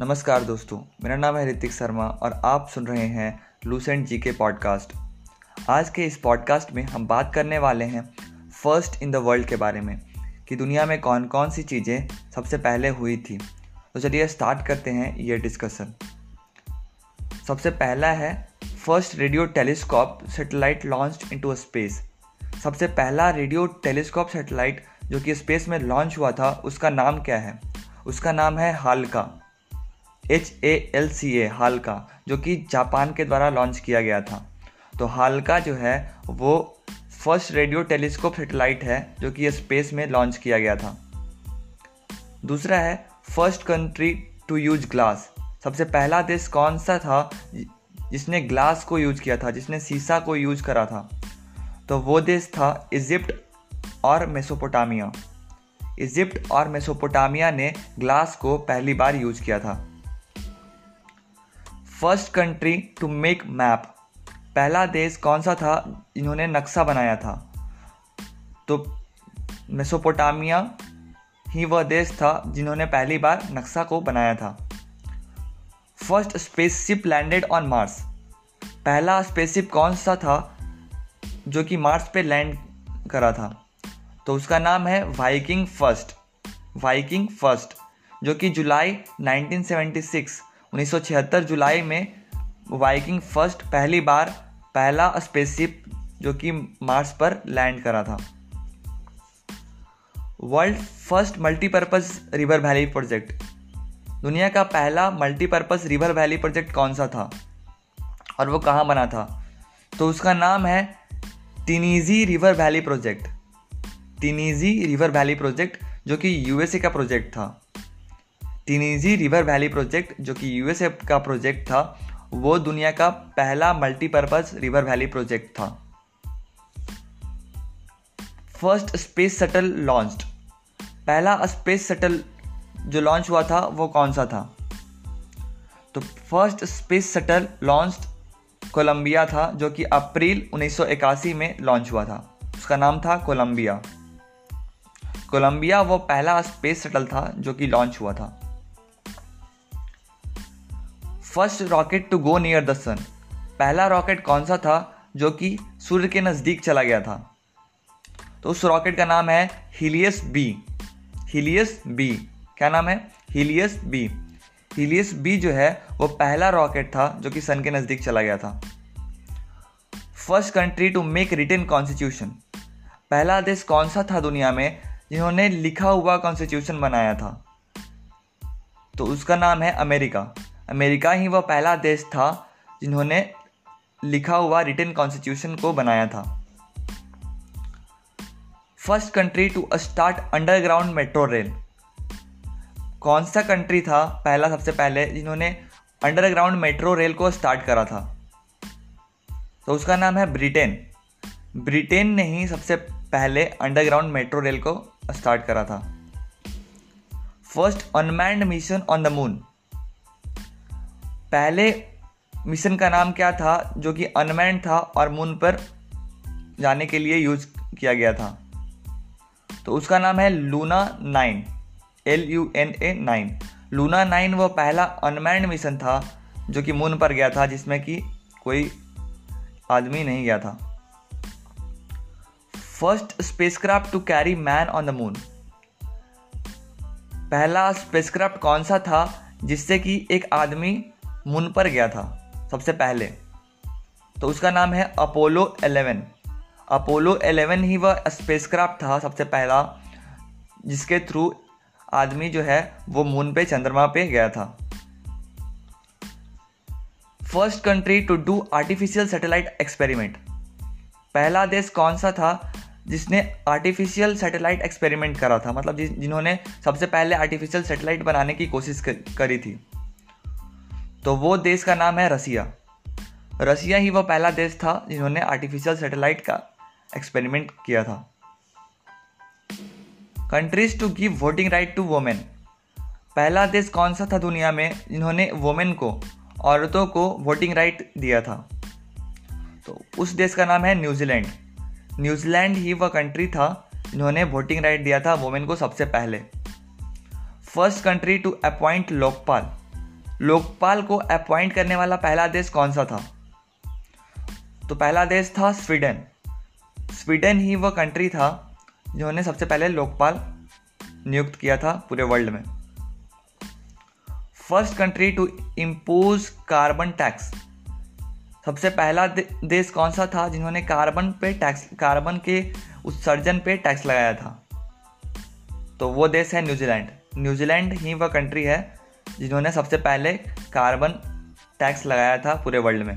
नमस्कार दोस्तों, मेरा नाम है ऋतिक शर्मा और आप सुन रहे हैं लूसेंट जी के पॉडकास्ट। आज के इस पॉडकास्ट में हम बात करने वाले हैं फ़र्स्ट इन द वर्ल्ड के बारे में, कि दुनिया में कौन कौन सी चीज़ें सबसे पहले हुई थी। तो चलिए स्टार्ट करते हैं ये डिस्कशन सबसे पहला है first radio telescope satellite launch into space सबसे पहला रेडियो टेलीस्कोप सेटेलाइट जो कि स्पेस में लॉन्च हुआ था, उसका नाम क्या है? उसका नाम है हालका। एच ए एल सी ए हालका जो कि जापान के द्वारा लॉन्च किया गया था। तो हालका जो है, वो फ़र्स्ट रेडियो टेलीस्कोप सेटेलाइट है, जो कि स्पेस में लॉन्च किया गया था। दूसरा है first country to use glass सबसे पहला देश कौन सा था, जिसने ग्लास को यूज़ किया था, जिसने शीशा को यूज़ करा था? तो वो देश था इजिप्ट और मेसोपोटामिया इजिप्ट और मेसोपोटामिया ने ग्लास को पहली बार यूज़ किया था। First country to make map. पहला देश कौन सा था? जिन्होंने नक्शा बनाया था। तो मेसोपोटामिया ही वह देश था जिन्होंने पहली बार नक्शा को बनाया था। First spaceship landed on Mars. पहला स्पेसशिप कौन सा था? जो कि मार्स पे लैंड करा था। तो उसका नाम है वाइकिंग फ़र्स्ट। वाइकिंग फ़र्स्ट, जो कि जुलाई 1976 1976 जुलाई में वाइकिंग फ़र्स्ट पहली बार पहला स्पेसशिप जो कि मार्स पर लैंड करा था। World first multipurpose river valley project. दुनिया का पहला मल्टीपर्पज़ रिवर वैली प्रोजेक्ट कौन सा था और वो कहाँ बना था? तो उसका नाम है Tennessee river valley project. Tennessee river valley project जो कि यूएसए का प्रोजेक्ट था। टिनीजी रिवर वैली प्रोजेक्ट, जो कि यूएसए का प्रोजेक्ट था, वो दुनिया का पहला मल्टीपर्पज़ रिवर वैली प्रोजेक्ट था। फ़र्स्ट स्पेस शटल लॉन्च पहला स्पेस शटल जो लॉन्च हुआ था, वो कौन सा था? तो first space shuttle launch Columbia था, जो कि अप्रैल 1981 में लॉन्च हुआ था। उसका नाम था कोलंबिया। कोलंबिया वो पहला स्पेस शटल था, जो कि लॉन्च हुआ था। First rocket to go near the sun. पहला रॉकेट कौन सा था जो कि सूर्य के नज़दीक चला गया था? तो उस रॉकेट का नाम है हीलियस बी। Helios B. क्या नाम है? Helios B. हीलियस बी जो है, वो पहला रॉकेट था जो कि सन के नज़दीक चला गया था। First country to make written constitution. पहला देश कौन सा था दुनिया में जिन्होंने लिखा हुआ कॉन्स्टिट्यूशन बनाया था? तो उसका नाम है अमेरिका। अमेरिका ही वह पहला देश था जिन्होंने लिखा हुआ रिटर्न कॉन्स्टिट्यूशन को बनाया था। First country to start underground metro rail कौन सा कंट्री था पहला सबसे पहले जिन्होंने अंडरग्राउंड मेट्रो रेल को स्टार्ट करा था? तो उसका नाम है ब्रिटेन ब्रिटेन ने ही सबसे पहले अंडरग्राउंड मेट्रो रेल को स्टार्ट करा था। First unmanned mission on the moon पहले मिशन का नाम क्या था, जो कि अनमैंड था और मून पर जाने के लिए यूज़ किया गया था? तो उसका नाम है Luna nine L U N A nine. Luna nine वो पहला अनमैंड मिशन था, जो कि मून पर गया था, जिसमें कि कोई आदमी नहीं गया था। First spacecraft to carry man on the moon. पहला स्पेसक्राफ्ट कौन सा था, जिससे कि एक आदमी मून पर गया था, सबसे पहले। तो उसका नाम है अपोलो 11 अपोलो 11 ही वह स्पेसक्राफ्ट था सबसे पहला, जिसके थ्रू आदमी जो है, वो मून पे, चंद्रमा पे गया था। First country to do artificial satellite experiment पहला देश कौन सा था, जिसने आर्टिफिशियल सैटेलाइट एक्सपेरिमेंट करा था? मतलब जिन्होंने सबसे पहले आर्टिफिशियल सैटेलाइट बनाने की कोशिश करी थी। तो वो देश का नाम है रसिया। रसिया ही वो पहला देश था जिन्होंने आर्टिफिशियल सैटेलाइट का एक्सपेरिमेंट किया था। Countries to give voting right to women पहला देश कौन सा था दुनिया में जिन्होंने वोमेन को, औरतों को वोटिंग राइट दिया था? तो उस देश का नाम है न्यूजीलैंड न्यूजीलैंड ही वह कंट्री था जिन्होंने वोटिंग राइट दिया था वोमेन को सबसे पहले। First country to appoint Lokpal Lokpal को अपॉइंट करने वाला पहला देश कौन सा था? तो पहला देश था स्वीडन। स्वीडन ही वह कंट्री था जिन्होंने सबसे पहले लोकपाल नियुक्त किया था पूरे वर्ल्ड में। First country to impose carbon tax सबसे पहला देश कौन सा था जिन्होंने कार्बन पे टैक्स कार्बन के उत्सर्जन पे टैक्स लगाया था? तो वो देश है न्यूजीलैंड। न्यूजीलैंड ही वह कंट्री है जिन्होंने सबसे पहले कार्बन टैक्स लगाया था पूरे वर्ल्ड में।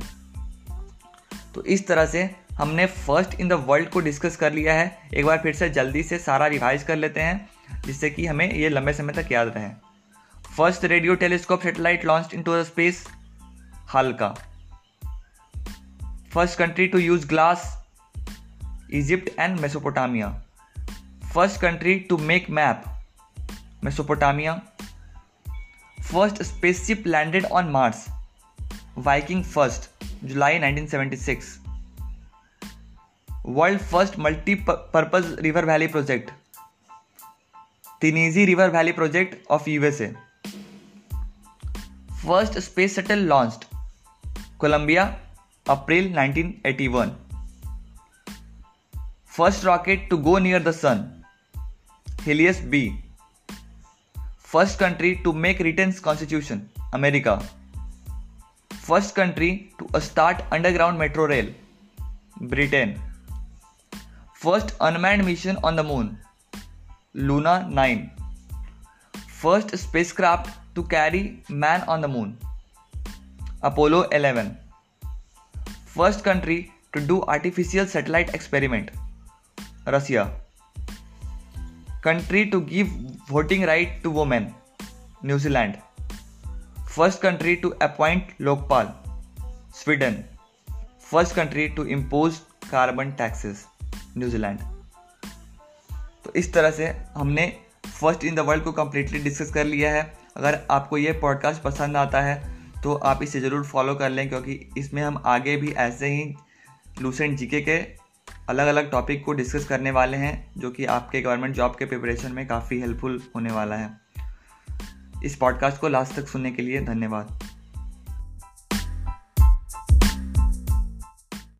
तो इस तरह से हमने फ़र्स्ट इन द वर्ल्ड को डिस्कस कर लिया है। एक बार फिर से जल्दी से सारा रिवाइज कर लेते हैं, जिससे कि हमें ये लंबे समय तक याद रहे। First radio telescope satellite launch into the space हल्का। First country to use glass Egypt and Mesopotamia first country to make map Mesopotamia first spaceship landed on Mars? Viking first, July 1976. World first multi-purpose river valley project, Tennessee River Valley project of USA. First space shuttle launched, Columbia, April 1981. First rocket to go near the sun, Helios B, First country to make written constitution, America. First country to start underground metro rail, Britain. First unmanned mission on the moon, Luna 9. First spacecraft to carry man on the moon, Apollo 11. First country to do artificial satellite experiment, Russia. Country to give voting right to women New Zealand first country to appoint Lokpal Sweden first country to impose carbon taxes New Zealand तो इस तरह से हमने first in the world को completely discuss कर लिया है। अगर आपको ये पॉडकास्ट पसंद आता है तो आप इसे ज़रूर फॉलो कर लें, क्योंकि इसमें हम आगे भी ऐसे ही लूसेंट जीके के अलग अलग टॉपिक को डिस्कस करने वाले हैं, जो कि आपके गवर्नमेंट जॉब के प्रिपरेशन में काफ़ी हेल्पफुल होने वाला है। इस पॉडकास्ट को लास्ट तक सुनने के लिए धन्यवाद।